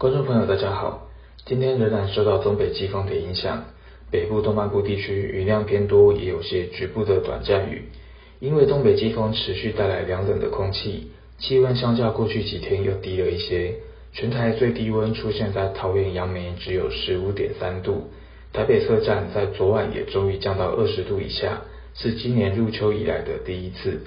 观众朋友，大家好。今天仍然受到东北季风的影响，北部东半部地区云量偏多，也有些局部的短暂雨。因为东北季风持续带来凉冷的空气，气温相较过去几天又低了一些。全台最低温出现在桃园杨梅，只有十五点三度。台北车站在昨晚也终于降到二十度以下，是今年入秋以来的第一次。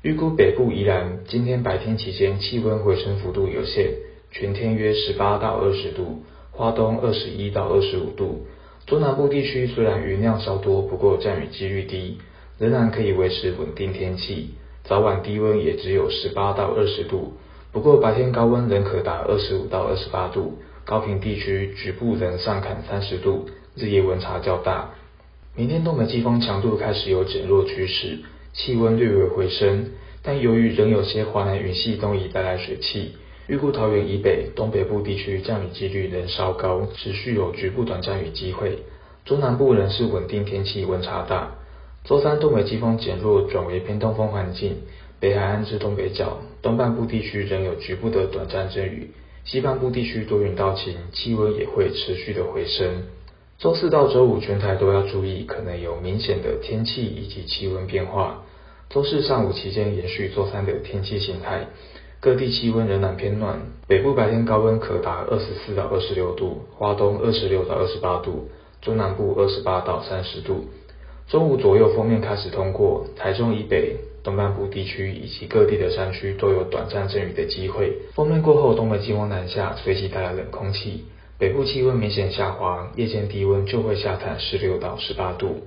预估北部宜兰今天白天期间气温回升幅度有限。全天约十八到二十度，花东二十一到二十五度。中南部地区虽然云量稍多，不过降雨几率低，仍然可以维持稳定天气。早晚低温也只有十八到二十度，不过白天高温仍可达二十五到二十八度。高屏地区局部仍上看三十度，日夜温差较大。明天东北季风强度开始有减弱趋势，气温略微回升，但由于仍有些华南云系东移带来水汽。预估桃园以北、东北部地区降雨几率仍稍高，持续有局部短暂雨机会。中南部仍是稳定天气，温差大。周三东北季风减弱，转为偏东风环境，北海岸至东北角、东半部地区仍有局部的短暂阵雨，西半部地区多云到晴，气温也会持续的回升。周四到周五全台都要注意，可能有明显的天气以及气温变化。周四上午期间延续周三的天气形态。各地气温仍然偏暖，北部白天高温可达二十四到二十六度，花东二十六到二十八度，中南部二十八到三十度。中午左右锋面开始通过，台中以北、东半部地区以及各地的山区都有短暂阵雨的机会。锋面过后，东北季风南下，随即带来冷空气，北部气温明显下滑，夜间低温就会下探十六到十八度。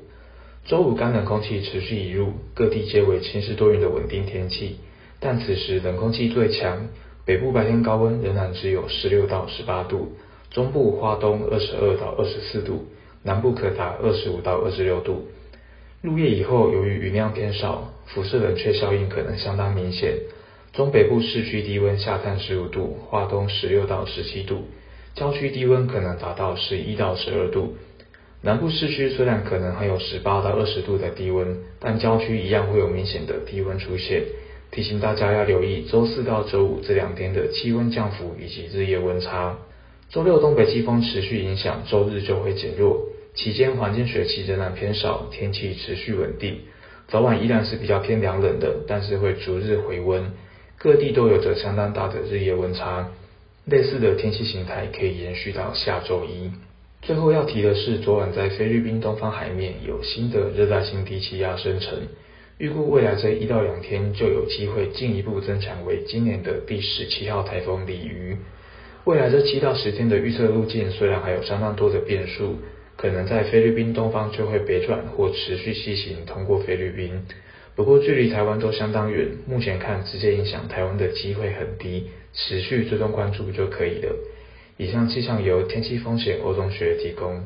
周五干冷空气持续移入，各地皆为晴时多云的稳定天气。但此时冷空气最强，北部白天高温仍然只有十六到十八度，中部、花东二十二到二十四度，南部可达二十五到二十六度。入夜以后，由于云量偏少，辐射冷却效应可能相当明显。中北部市区低温下探十五度，花东十六到十七度，郊区低温可能达到十一到十二度。南部市区虽然可能还有十八到二十度的低温，但郊区一样会有明显的低温出现。提醒大家要留意周四到周五这两天的气温降幅以及日夜温差。周六东北季风持续影响，周日就会减弱。期间环境水汽仍然偏少，天气持续稳定。早晚依然是比较偏凉冷的，但是会逐日回温。各地都有着相当大的日夜温差。类似的天气形态可以延续到下周一。最后要提的是，昨晚在菲律宾东方海面有新的热带性低气压生成。预估未来这一到两天就有机会进一步增强为今年的第十七号台风鲤鱼。未来这七到十天的预测路径虽然还有相当多的变数，可能在菲律宾东方就会北转或持续西行通过菲律宾，不过距离台湾都相当远，目前看直接影响台湾的机会很低，持续追踪关注就可以了。以上气象由天气风险欧宗学提供。